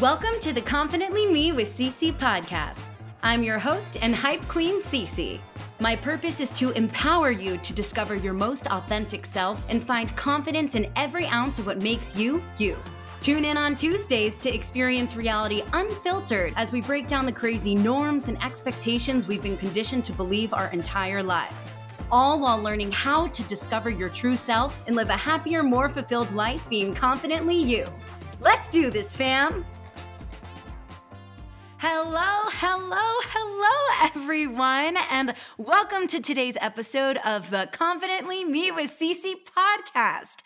Welcome to the Confidently Me with CC podcast. I'm your host and hype queen, CC. My purpose is to empower you to discover your most authentic self and find confidence in every ounce of what makes you, you. Tune in on Tuesdays to experience reality unfiltered as we break down the crazy norms and expectations we've been conditioned to believe our entire lives. All while learning how to discover your true self and live a happier, more fulfilled life being confidently you. Let's do this, fam! Hello, hello, hello, everyone, and welcome to today's episode of the Confidently Me with CC podcast.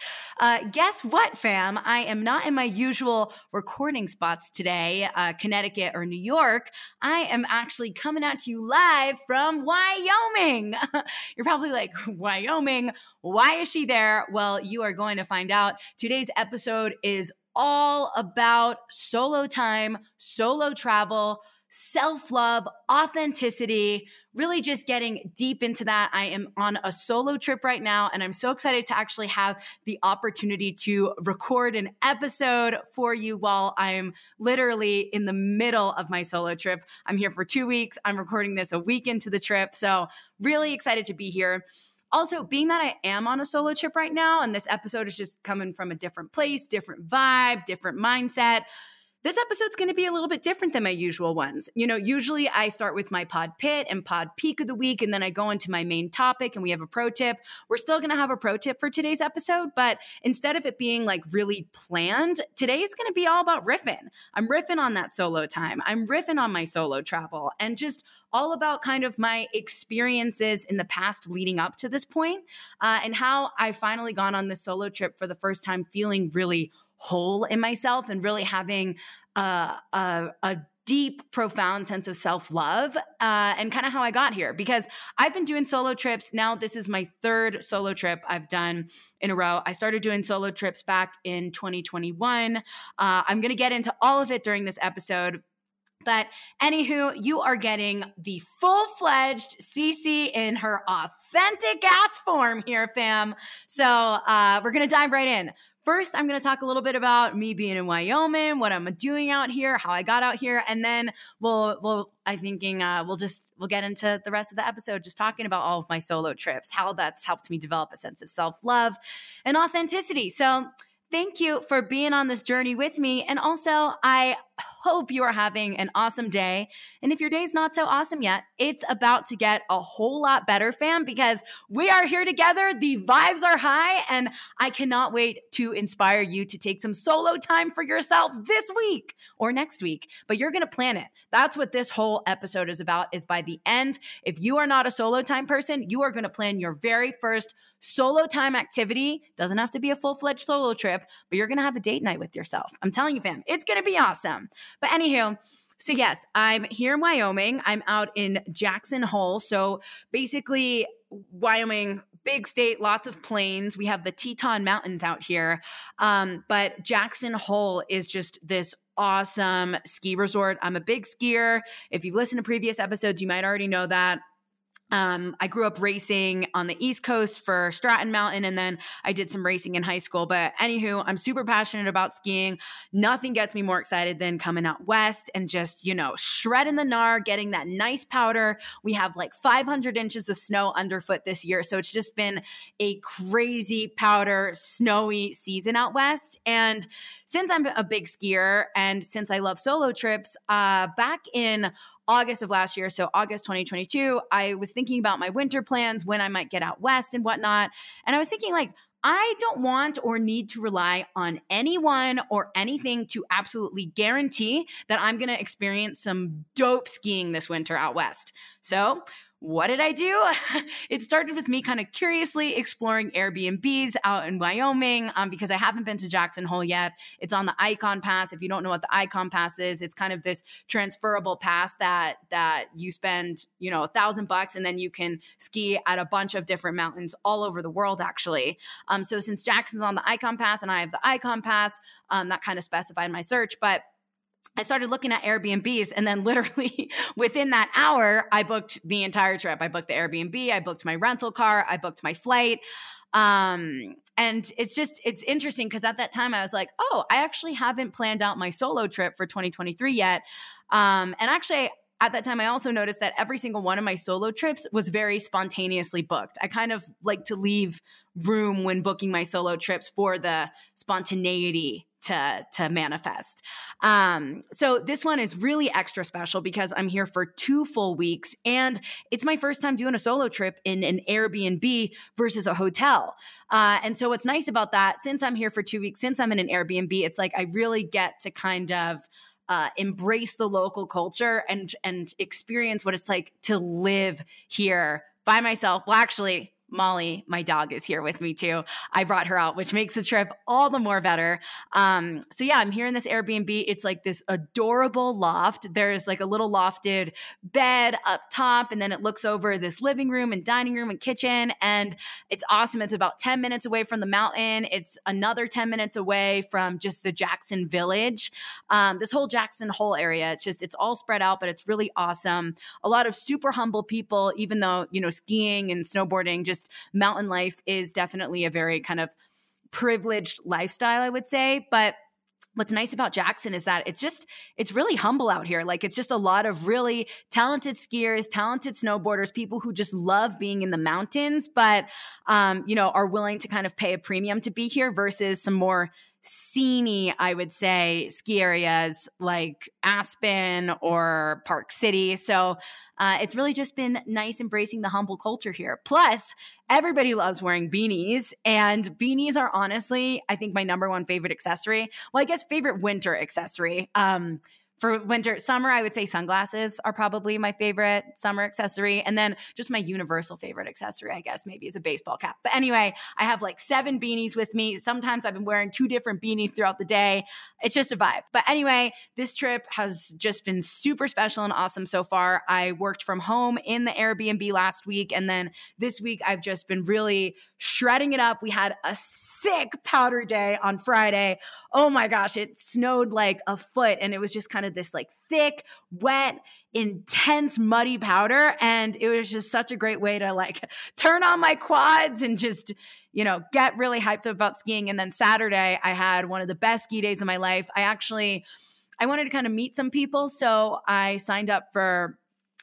Uh, guess what, fam? I am not in my usual recording spots today, uh, Connecticut or New York. I am actually coming at you live from Wyoming. You're probably like, Wyoming, why is she there? Well, you are going to find out. Today's episode is all about solo time, solo travel, self love, authenticity, really just getting deep into that. I am on a solo trip right now, and I'm so excited to actually have the opportunity to record an episode for you while I'm literally in the middle of my solo trip. I'm here for two weeks. I'm recording this a week into the trip. So, really excited to be here. Also, being that I am on a solo trip right now, and this episode is just coming from a different place, different vibe, different mindset this episode's going to be a little bit different than my usual ones. You know, usually I start with my pod pit and pod peak of the week, and then I go into my main topic and we have a pro tip. We're still going to have a pro tip for today's episode, but instead of it being like really planned, today's going to be all about riffing. I'm riffing on that solo time, I'm riffing on my solo travel, and just all about kind of my experiences in the past leading up to this point, uh, and how I finally gone on this solo trip for the first time feeling really whole in myself and really having a, a, a deep, profound sense of self love uh, and kind of how I got here. Because I've been doing solo trips. Now, this is my third solo trip I've done in a row. I started doing solo trips back in 2021. Uh, I'm going to get into all of it during this episode. But anywho, you are getting the full fledged CC in her authentic ass form here, fam. So uh, we're going to dive right in. First, I'm going to talk a little bit about me being in Wyoming, what I'm doing out here, how I got out here, and then we'll we'll I thinking uh, we'll just we'll get into the rest of the episode, just talking about all of my solo trips, how that's helped me develop a sense of self love and authenticity. So thank you for being on this journey with me, and also I hope you are having an awesome day. And if your day's not so awesome yet, it's about to get a whole lot better, fam, because we are here together. The vibes are high, and I cannot wait to inspire you to take some solo time for yourself this week or next week. But you're going to plan it. That's what this whole episode is about is by the end, if you are not a solo time person, you are going to plan your very first solo time activity. Doesn't have to be a full-fledged solo trip, but you're going to have a date night with yourself. I'm telling you, fam, it's going to be awesome. But anywho, so yes, I'm here in Wyoming. I'm out in Jackson Hole. So basically, Wyoming, big state, lots of plains. We have the Teton Mountains out here. Um, but Jackson Hole is just this awesome ski resort. I'm a big skier. If you've listened to previous episodes, you might already know that. Um, I grew up racing on the East Coast for Stratton Mountain, and then I did some racing in high school. But anywho, I'm super passionate about skiing. Nothing gets me more excited than coming out west and just, you know, shredding the gnar, getting that nice powder. We have like 500 inches of snow underfoot this year. So it's just been a crazy powder, snowy season out west. And since I'm a big skier and since I love solo trips, uh, back in August of last year, so August 2022, I was thinking about my winter plans, when I might get out west and whatnot. And I was thinking, like, I don't want or need to rely on anyone or anything to absolutely guarantee that I'm going to experience some dope skiing this winter out west. So, what did I do? it started with me kind of curiously exploring Airbnbs out in Wyoming um, because I haven't been to Jackson Hole yet. It's on the Ikon Pass. If you don't know what the Ikon Pass is, it's kind of this transferable pass that that you spend, you know, a thousand bucks and then you can ski at a bunch of different mountains all over the world, actually. Um, so since Jackson's on the Ikon Pass and I have the Ikon Pass, um, that kind of specified my search, but I started looking at Airbnbs and then literally within that hour, I booked the entire trip. I booked the Airbnb, I booked my rental car, I booked my flight. Um, and it's just it's interesting because at that time I was like, oh, I actually haven't planned out my solo trip for 2023 yet. Um, and actually, at that time, I also noticed that every single one of my solo trips was very spontaneously booked. I kind of like to leave room when booking my solo trips for the spontaneity to to manifest. Um, so this one is really extra special because I'm here for two full weeks, and it's my first time doing a solo trip in an Airbnb versus a hotel. Uh, and so what's nice about that, since I'm here for two weeks, since I'm in an Airbnb, it's like I really get to kind of uh, embrace the local culture and and experience what it's like to live here by myself. Well, actually, Molly, my dog, is here with me too. I brought her out, which makes the trip all the more better. Um, so yeah, I'm here in this Airbnb. It's like this adorable loft. There's like a little lofted bed up top, and then it looks over this living room and dining room and kitchen. And it's awesome. It's about 10 minutes away from the mountain. It's another 10 minutes away from just the Jackson Village. Um, this whole Jackson Hole area. It's just, it's all spread out, but it's really awesome. A lot of super humble people, even though, you know, skiing and snowboarding just just mountain life is definitely a very kind of privileged lifestyle, I would say. But what's nice about Jackson is that it's just it's really humble out here. Like it's just a lot of really talented skiers, talented snowboarders, people who just love being in the mountains, but um, you know, are willing to kind of pay a premium to be here versus some more sceney, I would say, ski areas like Aspen or Park City. So uh, it's really just been nice embracing the humble culture here. Plus, everybody loves wearing beanies, and beanies are honestly, I think, my number one favorite accessory. Well, I guess favorite winter accessory. Um, for winter summer i would say sunglasses are probably my favorite summer accessory. And then just my universal favorite accessory i guess maybe is a baseball cap. But anyway i have like seven beanies with me. Sometimes i've been wearing two different beanies throughout the day. It's just a vibe. But anyway this trip has just been super special and awesome so far. I worked from home in the airbnb last week. And then this week i've just been really shredding it up we had a sick powder day on friday oh my gosh it snowed like a foot and it was just kind of this like thick, wet, intense, muddy powder. And it was just such a great way to like turn on my quads and just, you know, get really hyped up about skiing. And then Saturday, I had one of the best ski days of my life. I actually, I wanted to kind of meet some people. So I signed up for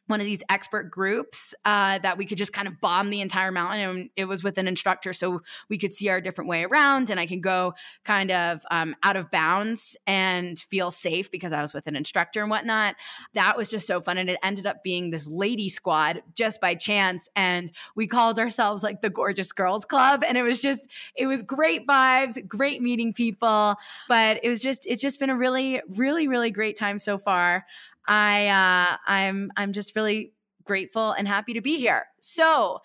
one of these expert groups uh, that we could just kind of bomb the entire mountain. And it was with an instructor, so we could see our different way around, and I can go kind of um, out of bounds and feel safe because I was with an instructor and whatnot. That was just so fun, and it ended up being this lady squad just by chance, and we called ourselves like the Gorgeous Girls Club, and it was just it was great vibes, great meeting people, but it was just it's just been a really really really great time so far. I uh, I'm I'm just really grateful and happy to be here. So,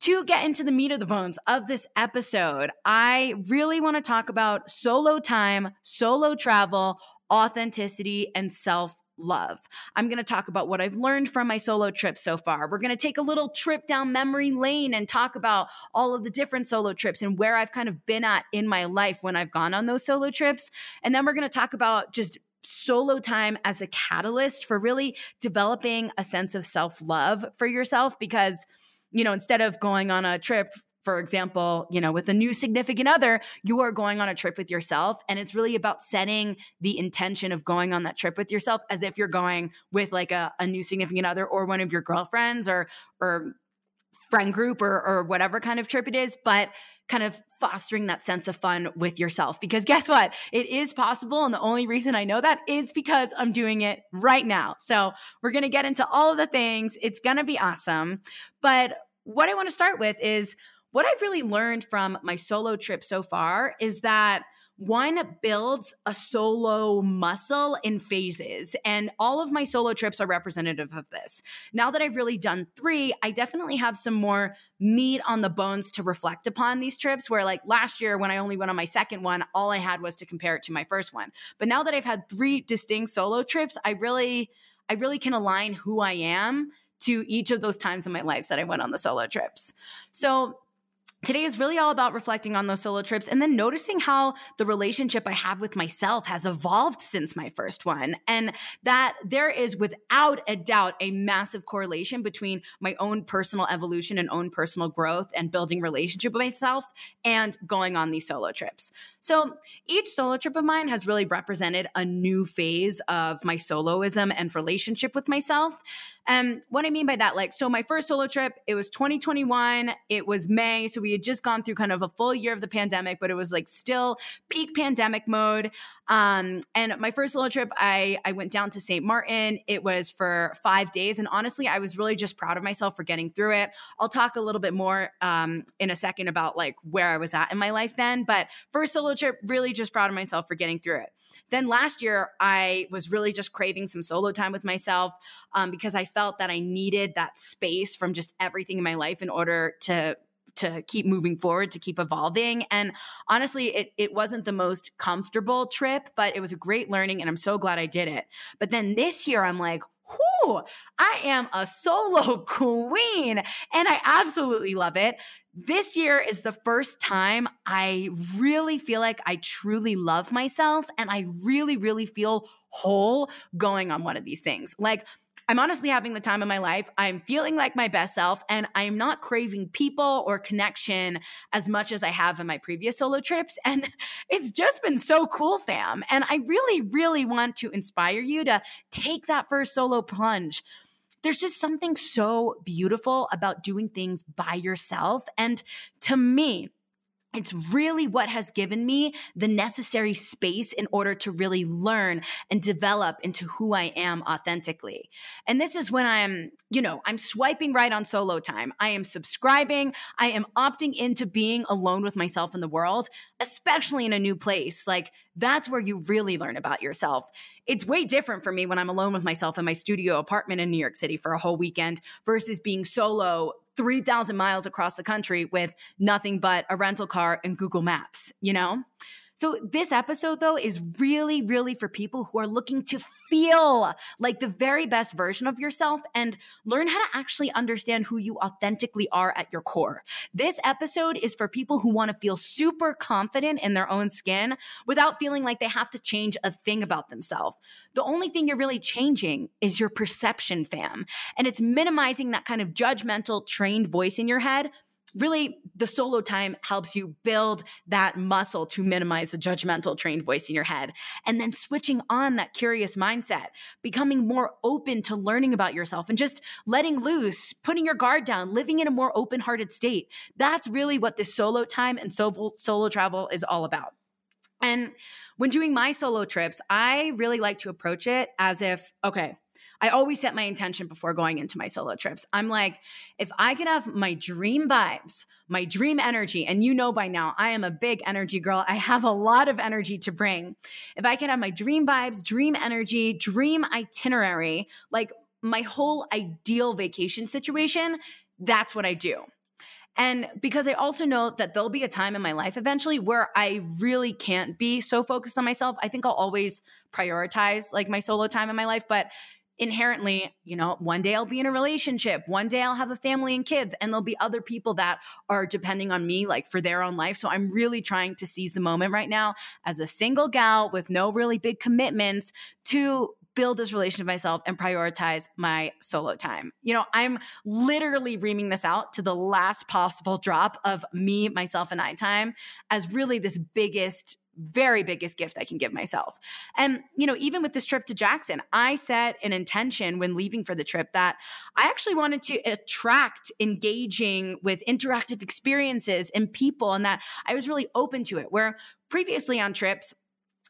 to get into the meat of the bones of this episode, I really want to talk about solo time, solo travel, authenticity, and self love. I'm going to talk about what I've learned from my solo trip so far. We're going to take a little trip down memory lane and talk about all of the different solo trips and where I've kind of been at in my life when I've gone on those solo trips. And then we're going to talk about just solo time as a catalyst for really developing a sense of self love for yourself because, you know, instead of going on a trip, for example, you know, with a new significant other, you are going on a trip with yourself. And it's really about setting the intention of going on that trip with yourself as if you're going with like a, a new significant other or one of your girlfriends or, or, friend group or, or whatever kind of trip it is, but kind of fostering that sense of fun with yourself. Because guess what? It is possible. And the only reason I know that is because I'm doing it right now. So we're going to get into all of the things. It's going to be awesome. But what I want to start with is what I've really learned from my solo trip so far is that one builds a solo muscle in phases. And all of my solo trips are representative of this. Now that I've really done three, I definitely have some more meat on the bones to reflect upon these trips. Where, like last year, when I only went on my second one, all I had was to compare it to my first one. But now that I've had three distinct solo trips, I really, I really can align who I am to each of those times in my life that I went on the solo trips. So today is really all about reflecting on those solo trips and then noticing how the relationship I have with myself has evolved since my first one. And that there is without a doubt a massive correlation between my own personal evolution and own personal growth and building relationship with myself and going on these solo trips. So each solo trip of mine has really represented a new phase of my soloism and relationship with myself. And what I mean by that, like, so my first solo trip, it was 2021. It was May. So we had just gone through kind of a full year of the pandemic, but it was like still peak pandemic mode. Um, and my first solo trip, I, I went down to St. Martin. It was for five days. And honestly, I was really just proud of myself for getting through it. I'll talk a little bit more um, in a second about like where I was at in my life then. But first solo trip, really just proud of myself for getting through it. Then last year, I was really just craving some solo time with myself um, because I felt that I needed that space from just everything in my life in order to to keep moving forward, to keep evolving. And honestly, it it wasn't the most comfortable trip, but it was a great learning and I'm so glad I did it. But then this year I'm like, whoo, I am a solo queen and I absolutely love it. This year is the first time I really feel like I truly love myself and I really, really feel whole going on one of these things. Like, I'm honestly having the time of my life. I'm feeling like my best self, and I'm not craving people or connection as much as I have in my previous solo trips. And it's just been so cool, fam. And I really, really want to inspire you to take that first solo plunge. There's just something so beautiful about doing things by yourself. And to me, it's really what has given me the necessary space in order to really learn and develop into who I am authentically. And this is when I'm, you know, I'm swiping right on solo time. I am subscribing. I am opting into being alone with myself in the world, especially in a new place. Like that's where you really learn about yourself. It's way different for me when I'm alone with myself in my studio apartment in New York City for a whole weekend versus being solo 3,000 miles across the country with nothing but a rental car and Google Maps, you know? So, this episode, though, is really, really for people who are looking to feel like the very best version of yourself and learn how to actually understand who you authentically are at your core. This episode is for people who want to feel super confident in their own skin without feeling like they have to change a thing about themselves. The only thing you're really changing is your perception, fam. And it's minimizing that kind of judgmental, trained voice in your head really the solo time helps you build that muscle to minimize the judgmental trained voice in your head. And then switching on that curious mindset, becoming more open to learning about yourself and just letting loose, putting your guard down, living in a more open hearted state. That's really what this solo time and solo, solo travel is all about. And when doing my solo trips, I really like to approach it as if, okay, I always set my intention before going into my solo trips. I'm like, if I could have my dream vibes, my dream energy, and you know by now, I am a big energy girl. I have a lot of energy to bring. If I could have my dream vibes, dream energy, dream itinerary, like my whole ideal vacation situation, that's what I do. And because I also know that there'll be a time in my life eventually where I really can't be so focused on myself. I think I'll always prioritize like my solo time in my life, but inherently, you know, one day I'll be in a relationship, one day I'll have a family and kids, and there'll be other people that are depending on me like for their own life. So I'm really trying to seize the moment right now as a single gal with no really big commitments to build this relationship with myself and prioritize my solo time. You know, I'm literally reaming this out to the last possible drop of me, myself, and I time as really this biggest very biggest gift I can give myself. And, you know, even with this trip to Jackson, I set an intention when leaving for the trip that I actually wanted to attract engaging with interactive experiences and people, and that I was really open to it. Where previously on trips,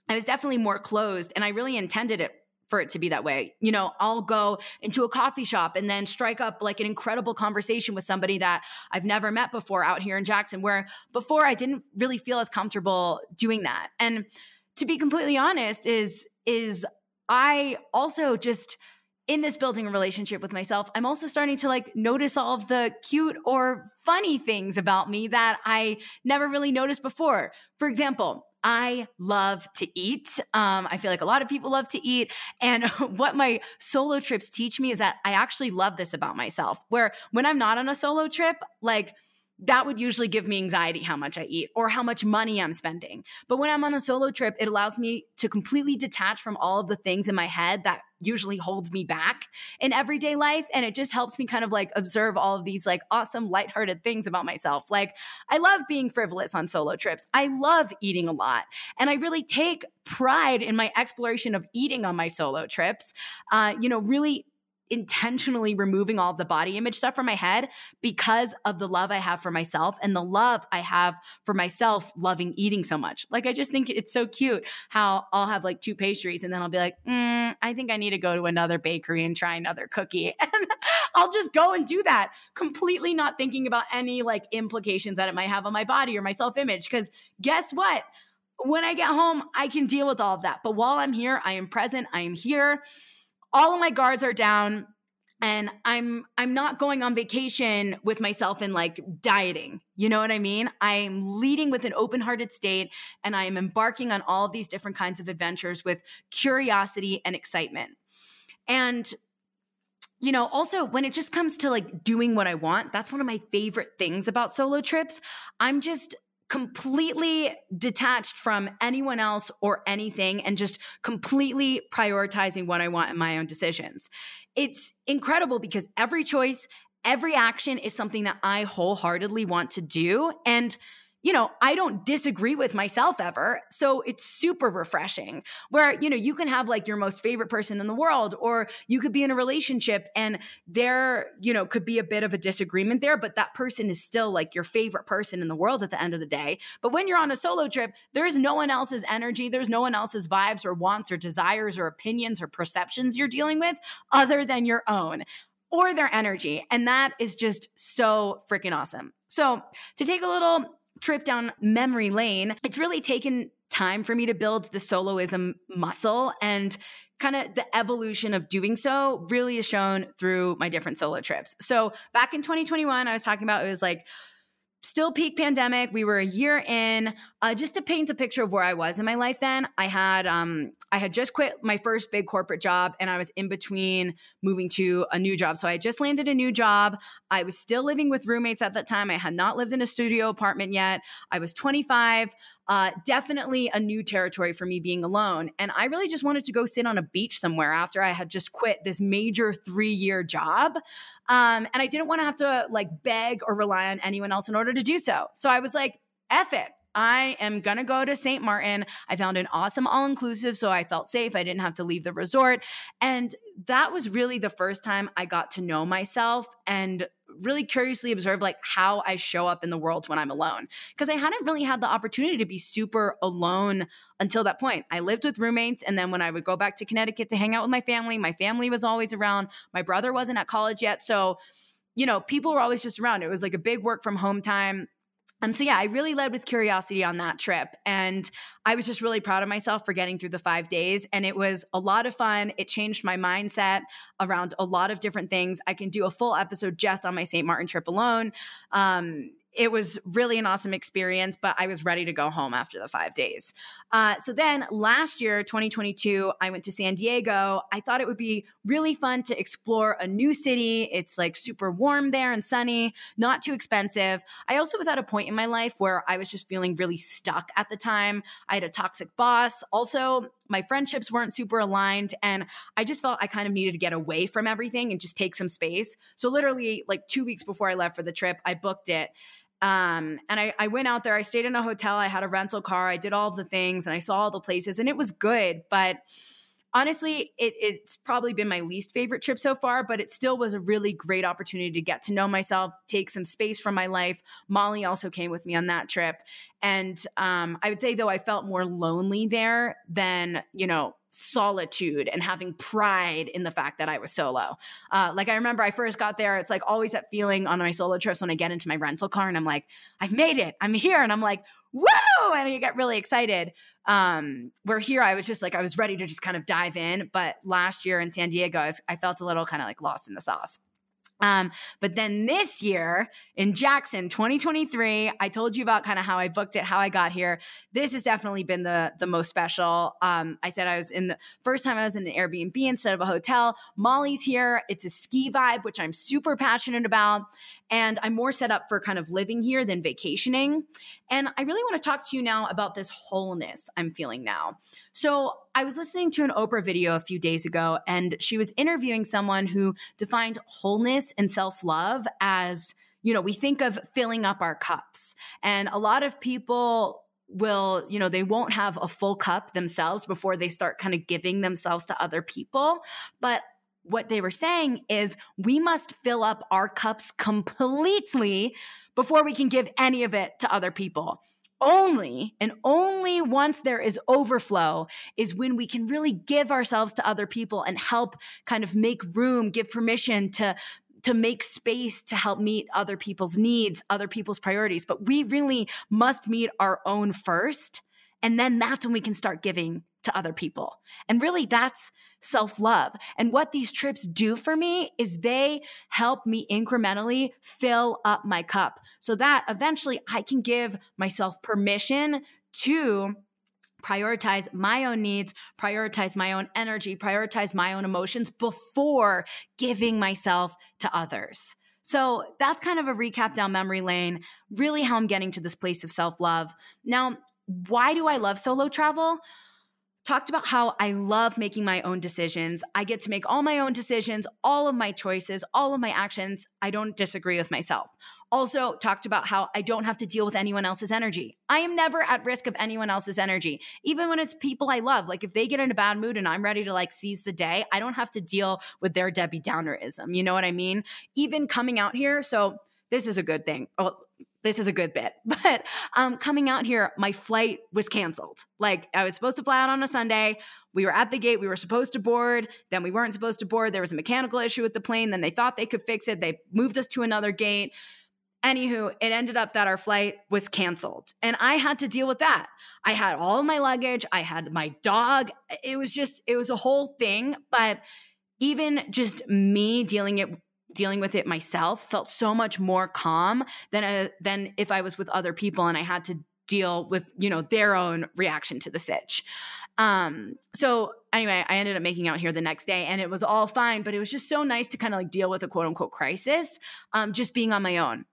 I was definitely more closed and I really intended it for it to be that way. You know, I'll go into a coffee shop and then strike up like an incredible conversation with somebody that I've never met before out here in Jackson, where before I didn't really feel as comfortable doing that. And to be completely honest, is is I also just in this building a relationship with myself, I'm also starting to like notice all of the cute or funny things about me that I never really noticed before. For example, I love to eat. Um, I feel like a lot of people love to eat. And what my solo trips teach me is that I actually love this about myself, where when I'm not on a solo trip, like, that would usually give me anxiety how much I eat or how much money I'm spending. But when I'm on a solo trip, it allows me to completely detach from all of the things in my head that usually hold me back in everyday life. And it just helps me kind of like observe all of these like awesome, lighthearted things about myself. Like, I love being frivolous on solo trips. I love eating a lot. And I really take pride in my exploration of eating on my solo trips. Uh, you know, really intentionally removing all of the body image stuff from my head because of the love I have for myself and the love I have for myself loving eating so much. Like, I just think it's so cute how I'll have like two pastries and then I'll be like, mm, I think I need to go to another bakery and try another cookie. And I'll just go and do that, completely not thinking about any like implications that it might have on my body or my self image. Because guess what? When I get home, I can deal with all of that. But while I'm here, I am present, I am here all of my guards are down and i'm i'm not going on vacation with myself and like dieting. You know what i mean? I'm leading with an open-hearted state and i am embarking on all these different kinds of adventures with curiosity and excitement. And you know also when it just comes to like doing what i want that's one of my favorite things about solo trips. I'm just completely detached from anyone else or anything and just completely prioritizing what I want in my own decisions. It's incredible because every choice, every action is something that I wholeheartedly want to do. And you know, I don't disagree with myself ever. So it's super refreshing where, you know, you can have like your most favorite person in the world, or you could be in a relationship and there, you know, could be a bit of a disagreement there, but that person is still like your favorite person in the world at the end of the day. But when you're on a solo trip, there's no one else's energy, there's no one else's vibes or wants or desires or opinions or perceptions you're dealing with other than your own or their energy. And that is just so freaking awesome. So, to take a little trip down memory lane, it's really taken time for me to build the soloism muscle and kind of the evolution of doing so really is shown through my different solo trips. So back in 2021, I was talking about it was like still peak pandemic. We were a year in. Uh, just to paint a picture of where I was in my life then, I had um, I had just quit my first big corporate job and I was in between moving to a new job. So I just landed a new job. I was still living with roommates at that time. I had not lived in a studio apartment yet. I was 25. Uh, definitely a new territory for me being alone. And I really just wanted to go sit on a beach somewhere after I had just quit this major three year job. Um, and I didn't want to have to like beg or rely on anyone else in order to do so. So I was like, F it. I am going to go to St. Martin. I found an awesome all inclusive, so I felt safe. I didn't have to leave the resort. And that was really the first time I got to know myself and really curiously observe like how I show up in the world when I'm alone because I hadn't really had the opportunity to be super alone until that point. I lived with roommates and then when I would go back to Connecticut to hang out with my family, my family was always around. My brother wasn't at college yet, so you know, people were always just around. It was like a big work from home time. Um, so yeah, I really led with curiosity on that trip. And I was just really proud of myself for getting through the five days. And it was a lot of fun. It changed my mindset around a lot of different things. I can do a full episode just on my St. Martin trip alone. Um, it was really an awesome experience, but I was ready to go home after the five days. Uh, so then last year, 2022, I went to San Diego. I thought it would be really fun to explore a new city. It's like super warm there and sunny, not too expensive. I also was at a point in my life where I was just feeling really stuck at the time. I had a toxic boss. Also, my friendships weren't super aligned and i just felt i kind of needed to get away from everything and just take some space so literally like two weeks before i left for the trip i booked it um, and I, I went out there, I stayed in a hotel, I had a rental car, I did all the things and I saw all the places and it was good. But honestly, it, it's probably been my least favorite trip so far, but it still was a really great opportunity to get to know myself, take some space from my life. Molly also came with me on that trip. And um, I would say, though, I felt more lonely there than, you know, solitude and having pride in the fact that I was solo. Uh, like I remember I first got there, it's like always that feeling on my solo trips when I get into my rental car and I'm like, I've made it, I'm here. And I'm like, woo! And I get really excited. Um, where here I was just like, I was ready to just kind of dive in. But last year in San Diego, I, was, I felt a little kind of like lost in the sauce. Um, but then this year in Jackson 2023, I told you about kind of how I booked it, how I got here. This has definitely been the the most special. Um, I said I was in the first time I was in an Airbnb instead of a hotel. Molly's here. It's a ski vibe, which I'm super passionate about. And I'm more set up for kind of living here than vacationing. And I really want to talk to you now about this wholeness I'm feeling now. So I was listening to an Oprah video a few days ago, and she was interviewing someone who defined wholeness and self love as, you know, we think of filling up our cups. And a lot of people will, you know, they won't have a full cup themselves before they start kind of giving themselves to other people. But what they were saying is we must fill up our cups completely before we can give any of it to other people. Only and only once there is overflow is when we can really give ourselves to other people and help kind of make room, give permission to to make space to help meet other people's needs, other people's priorities. But we really must meet our own first. And then that's when we can start giving to other people. And really, that's self love. And what these trips do for me is they help me incrementally fill up my cup so that eventually I can give myself permission to prioritize my own needs, prioritize my own energy, prioritize my own emotions before giving myself to others. So that's kind of a recap down memory lane, really how I'm getting to this place of self love. Now, why do I love solo travel? Talked about how I love making my own decisions. I get to make all my own decisions, all of my choices, all of my actions. I don't disagree with myself. Also, talked about how I don't have to deal with anyone else's energy. I am never at risk of anyone else's energy, even when it's people I love. Like if they get in a bad mood and I'm ready to like seize the day, I don't have to deal with their Debbie Downerism. You know what I mean? Even coming out here. So, this is a good thing. Oh, this is a good bit. But um, coming out here, my flight was canceled. Like I was supposed to fly out on a Sunday. We were at the gate. We were supposed to board. Then we weren't supposed to board. There was a mechanical issue with the plane. Then they thought they could fix it. They moved us to another gate. Anywho, it ended up that our flight was canceled. And I had to deal with that. I had all of my luggage. I had my dog. It was just, it was a whole thing. But even just me dealing it dealing with it myself felt so much more calm than a, than if I was with other people and I had to deal with you know their own reaction to the sitch. Um, so anyway, I ended up making out here the next day and it was all fine, but it was just so nice to kind of like deal with a quote unquote crisis, um, just being on my own.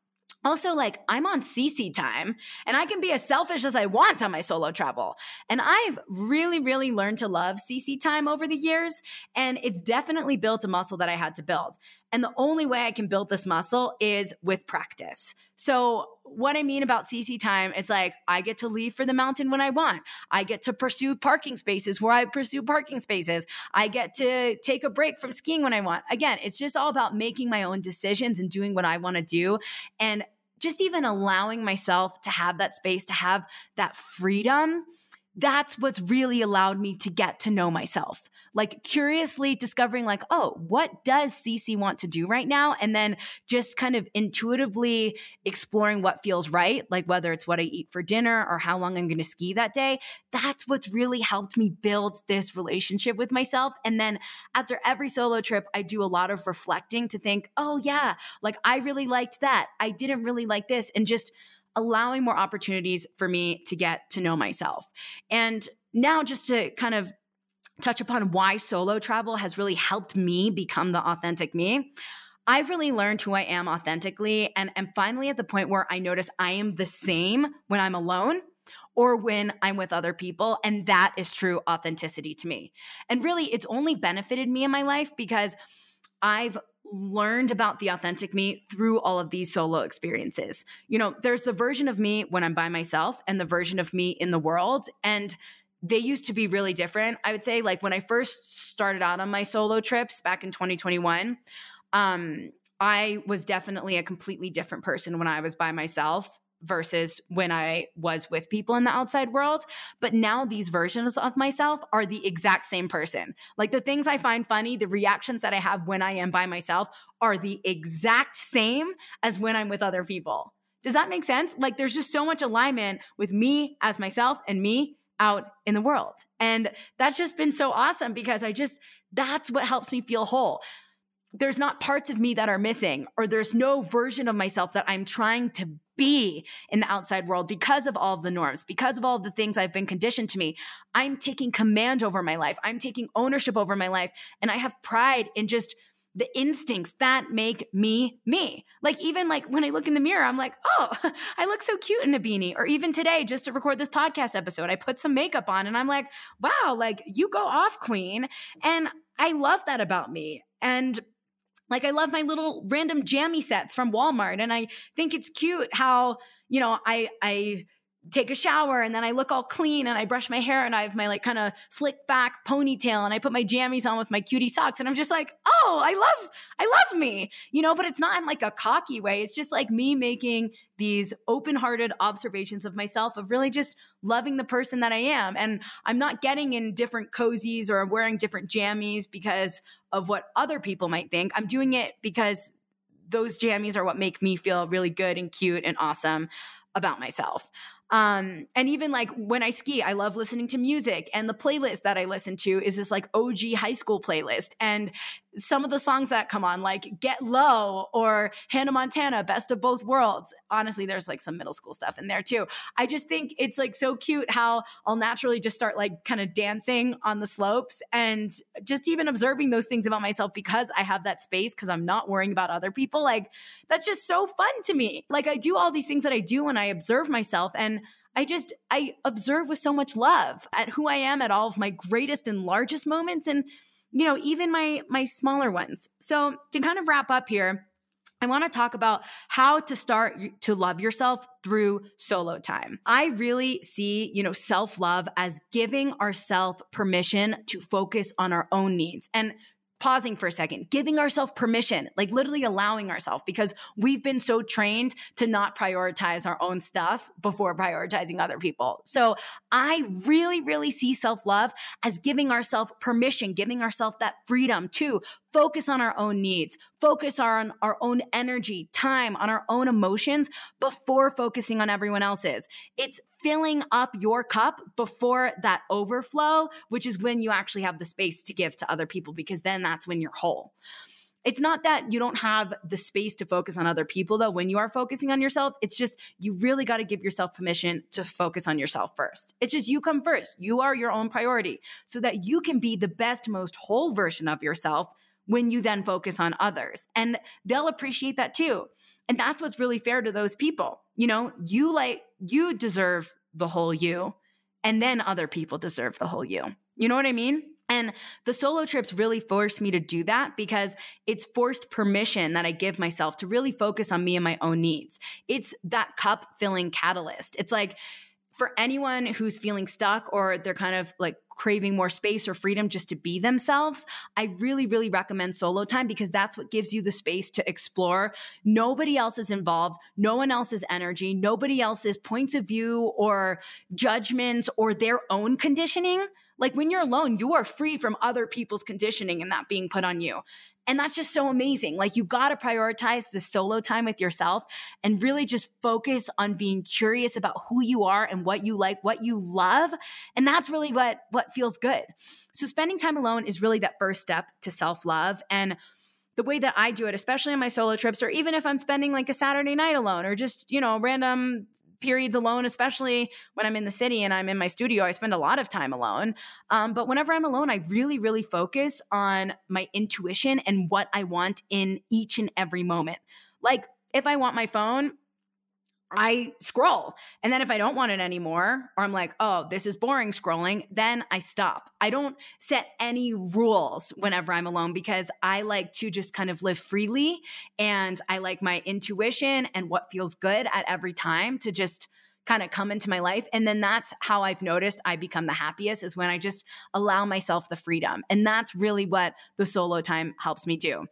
Also, like I'm on CC time and I can be as selfish as I want on my solo travel. And I've really, really learned to love CC time over the years. And it's definitely built a muscle that I had to build. And the only way I can build this muscle is with practice. So, what I mean about CC time, it's like I get to leave for the mountain when I want. I get to pursue parking spaces where I pursue parking spaces. I get to take a break from skiing when I want. Again, it's just all about making my own decisions and doing what I want to do. And just even allowing myself to have that space, to have that freedom that's what's really allowed me to get to know myself. Like curiously discovering like, oh, what does CC want to do right now? And then just kind of intuitively exploring what feels right, like whether it's what I eat for dinner or how long I'm going to ski that day. That's what's really helped me build this relationship with myself. And then after every solo trip, I do a lot of reflecting to think, oh yeah, like I really liked that. I didn't really like this. And just allowing more opportunities for me to get to know myself. And now, just to kind of touch upon why solo travel has really helped me become the authentic me. I've really learned who I am authentically and am finally at the point where I notice I am the same when I'm alone or when I'm with other people. And that is true authenticity to me. And really, it's only benefited me in my life because I've learned about the authentic me through all of these solo experiences. You know, there's the version of me when I'm by myself and the version of me in the world. And they used to be really different. I would say, like, when I first started out on my solo trips back in 2021, um, I was definitely a completely different person when I was by myself versus when I was with people in the outside world. But now these versions of myself are the exact same person. Like the things I find funny, the reactions that I have when I am by myself are the exact same as when I'm with other people. Does that make sense? Like there's just so much alignment with me as myself and me out in the world. And that's just been so awesome because I just, that's what helps me feel whole. there's not parts of me that are missing, or there's no version of myself that I'm trying to be in the outside world because of all of the norms, because of all of the things I've been conditioned to me. I'm taking command over my life. I'm taking ownership over my life. And I have pride in just the instincts that make me me. Like even like when I look in the mirror, I'm like, oh, I look so cute in a beanie. Or even today, just to record this podcast episode, I put some makeup on and I'm like, wow, like you go off, queen. And I love that about me. And like I love my little random jammy sets from Walmart. And I think it's cute how, you know, I I take a shower and then I look all clean and I brush my hair and I have my like kind of slick back ponytail and I put my jammies on with my cutie socks and I'm just like, "Oh, I love I love me." You know, but it's not in like a cocky way. It's just like me making these open-hearted observations of myself of really just loving the person that I am. And I'm not getting in different cozies or wearing different jammies because of what other people might think. I'm doing it because those jammies are what make me feel really good and cute and awesome about myself. Um, and even like when I ski, I love listening to music. And the playlist that I listen to is this like OG high school playlist. And some of the songs that come on, like Get Low or Hannah Montana, Best of Both Worlds. Honestly, there's like some middle school stuff in there too. I just think it's like so cute how I'll naturally just start like kind of dancing on the slopes and just even observing those things about myself because I have that space because I'm not worrying about other people. Like that's just so fun to me. Like I do all these things that I do when I observe myself and I just I observe with so much love at who I am at all of my greatest and largest moments and you know, even my my smaller ones. So, to kind of wrap up here, I want to talk about how to start to love yourself through solo time. I really see, you know, self-love as giving ourselves permission to focus on our own needs. And pausing for a second, giving ourselves permission, like literally allowing ourselves because we've been so trained to not prioritize our own stuff before prioritizing other people. So I really, really see self love as giving ourselves permission, giving ourselves that freedom to focus on our own needs, focus on our own energy, time, on our own emotions before focusing on everyone else's. It's filling up your cup before that overflow, which is when you actually have the space to give to other people, because then that's when you're whole. It's not that you don't have the space to focus on other people, though, when you are focusing on yourself. It's just you really got to give yourself permission to focus on yourself first. It's just you come first. You are your own priority so that you can be the best, most whole version of yourself when you then focus on others. And they'll appreciate that too. And that's what's really fair to those people. You know, you like, you deserve the whole you, and then other people deserve the whole you. You know what I mean? And the solo trips really forced me to do that because it's forced permission that I give myself to really focus on me and my own needs. It's that cup filling catalyst. It's like, for anyone who's feeling stuck or they're kind of like craving more space or freedom just to be themselves, I really, really recommend solo time because that's what gives you the space to explore. Nobody else is involved, no one else's energy, nobody else's points of view or judgments or their own conditioning. Like when you're alone, you are free from other people's conditioning and that being put on you. And that's just so amazing. Like you got to prioritize the solo time with yourself and really just focus on being curious about who you are and what you like, what you love. And that's really what what feels good. So spending time alone is really that first step to self-love and the way that I do it, especially on my solo trips, or even if I'm spending like a Saturday night alone, or just, you know, random periods alone, especially when I'm in the city and I'm in my studio. I spend a lot of time alone. Um, but whenever I'm alone, I really, really focus on my intuition and what I want in each and every moment. Like if I want my phone, I scroll. And then if I don't want it anymore, or I'm like, oh, this is boring scrolling, then I stop. I don't set any rules whenever I'm alone because I like to just kind of live freely. And I like my intuition and what feels good at every time to just kind of come into my life. And then that's how I've noticed I become the happiest is when I just allow myself the freedom. And that's really what the solo time helps me do.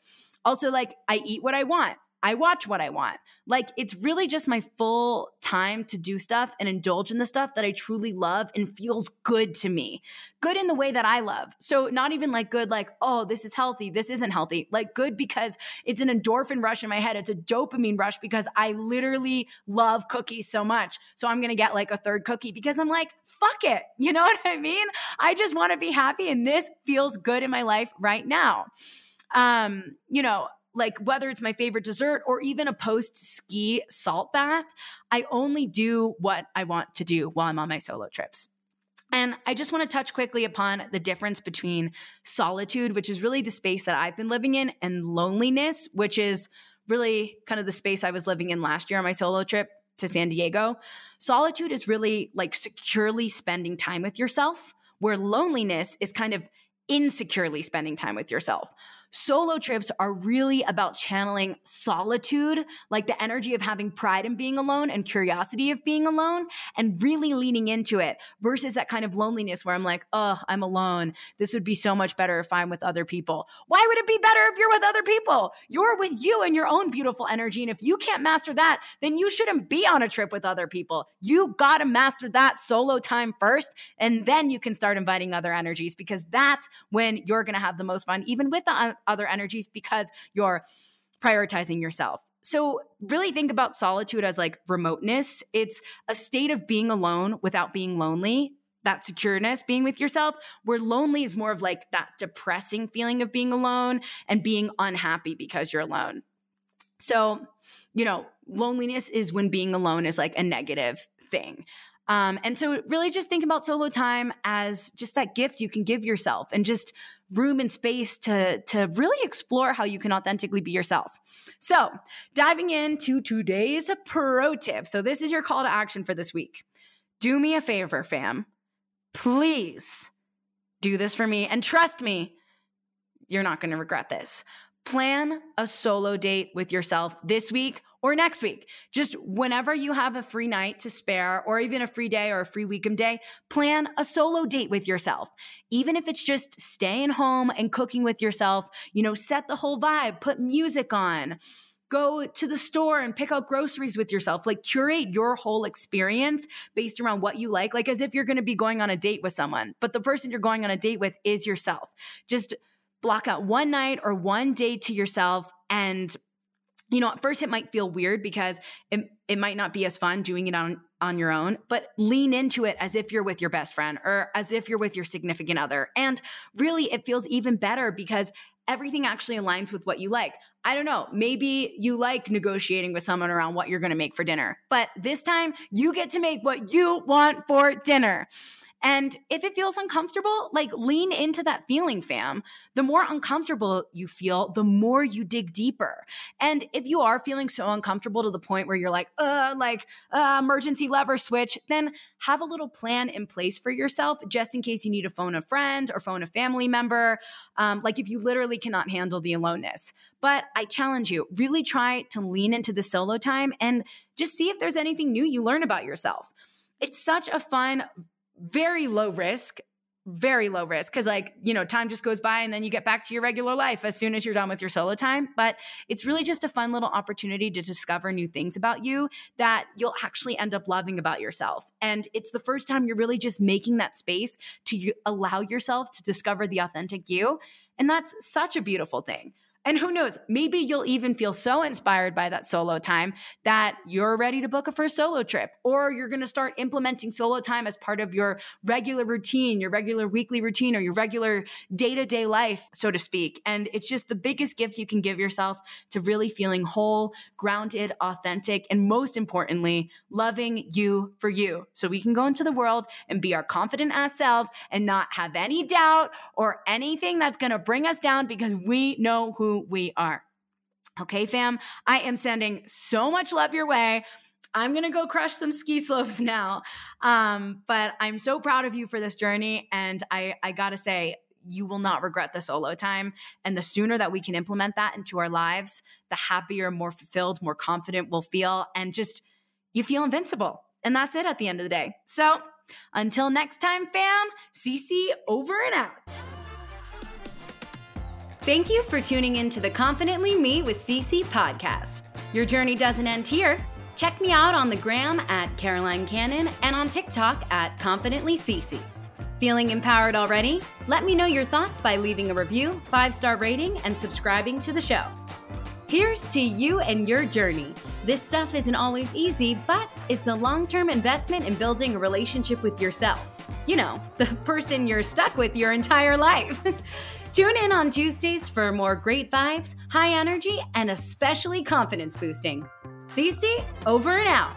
Also, like I eat what I want. I watch what I want. Like it's really just my full time to do stuff and indulge in the stuff that I truly love and feels good to me. Good in the way that I love. So not even like good like, oh, this is healthy, this isn't healthy. Like good because it's an endorphin rush in my head. It's a dopamine rush because I literally love cookies so much. So I'm going to get like a third cookie because I'm like, fuck it. You know what I mean? I just want to be happy and this feels good in my life right now. Um, you know, like whether it's my favorite dessert or even a post ski salt bath, I only do what I want to do while I'm on my solo trips. And I just want to touch quickly upon the difference between solitude, which is really the space that I've been living in, and loneliness, which is really kind of the space I was living in last year on my solo trip to San Diego. Solitude is really like securely spending time with yourself, where loneliness is kind of insecurely spending time with yourself. Solo trips are really about channeling solitude, like the energy of having pride in being alone and curiosity of being alone, and really leaning into it versus that kind of loneliness where I'm like, oh, I'm alone. This would be so much better if I'm with other people. Why would it be better if you're with other people? You're with you and your own beautiful energy. And if you can't master that, then you shouldn't be on a trip with other people. You got to master that solo time first, and then you can start inviting other energies because that's when you're going to have the most fun, even with the uh, other energies because you're prioritizing yourself. So, really think about solitude as like remoteness. It's a state of being alone without being lonely, that secureness, being with yourself, where lonely is more of like that depressing feeling of being alone and being unhappy because you're alone. So, you know, loneliness is when being alone is like a negative thing. Um, and so, really, just think about solo time as just that gift you can give yourself, and just room and space to to really explore how you can authentically be yourself. So, diving into today's pro tip. So, this is your call to action for this week. Do me a favor, fam. Please do this for me, and trust me, you're not going to regret this. Plan a solo date with yourself this week or next week. Just whenever you have a free night to spare, or even a free day or a free weekend day, plan a solo date with yourself. Even if it's just staying home and cooking with yourself, you know, set the whole vibe, put music on. Go to the store and pick out groceries with yourself. Like, curate your whole experience based around what you like, like as if you're gonna be going on a date with someone, but the person you're going on a date with is yourself. Just block out one night or one day to yourself and you know, at first it might feel weird because it, it might not be as fun doing it on on your own, but lean into it as if you're with your best friend or as if you're with your significant other. And really it feels even better because everything actually aligns with what you like. I don't know, maybe you like negotiating with someone around what you're going to make for dinner, but this time you get to make what you want for dinner. And if it feels uncomfortable, like lean into that feeling, fam. The more uncomfortable you feel, the more you dig deeper. And if you are feeling so uncomfortable to the point where you're like, uh, like uh, emergency lever switch, then have a little plan in place for yourself just in case you need to phone a friend or phone a family member. Um, like if you literally cannot handle the aloneness. But I challenge you, really try to lean into the solo time and just see if there's anything new you learn about yourself. It's such a fun, very low risk very low risk because like you know time just goes by and then you get back to your regular life as soon as you're done with your solo time. But it's really just a fun little opportunity to discover new things about you that you'll actually end up loving about yourself. And it's the first time you're really just making that space to allow yourself to discover the authentic you. And that's such a beautiful thing and who knows, maybe you'll even feel so inspired by that solo time that you're ready to book a first solo trip, or you're going to start implementing solo time as part of your regular routine, your regular weekly routine, or your regular day to day life, so to speak. And it's just the biggest gift you can give yourself to really feeling whole, grounded, authentic, and most importantly, loving you for you. So we can go into the world and be our confident ass selves and not have any doubt or anything that's going to bring us down because we know we are. Okay, fam, I am sending so much love your way. I'm gonna go crush some ski slopes now. Um, but I'm so proud of you for this journey. And I, I gotta say, you will not regret the solo time. And the sooner that we can implement that into our lives, the happier, more fulfilled, more confident we'll feel. And just you feel invincible. And that's it at the end of the day. So until next time, fam, CC over and out. Thank you for tuning in to the Confidently Me with CC podcast. Your journey doesn't end here. Check me out on the gram at Caroline Cannon and on TikTok at Confidently CC. Feeling empowered already? Let me know your thoughts by leaving a review, five star rating, and subscribing to the show. Here's to you and your journey. This stuff isn't always easy, but it's a long term investment in building a relationship with yourself. You know, the person you're stuck with your entire life. Tune in on Tuesdays for more great vibes, high energy, and especially confidence boosting. CC, over and out.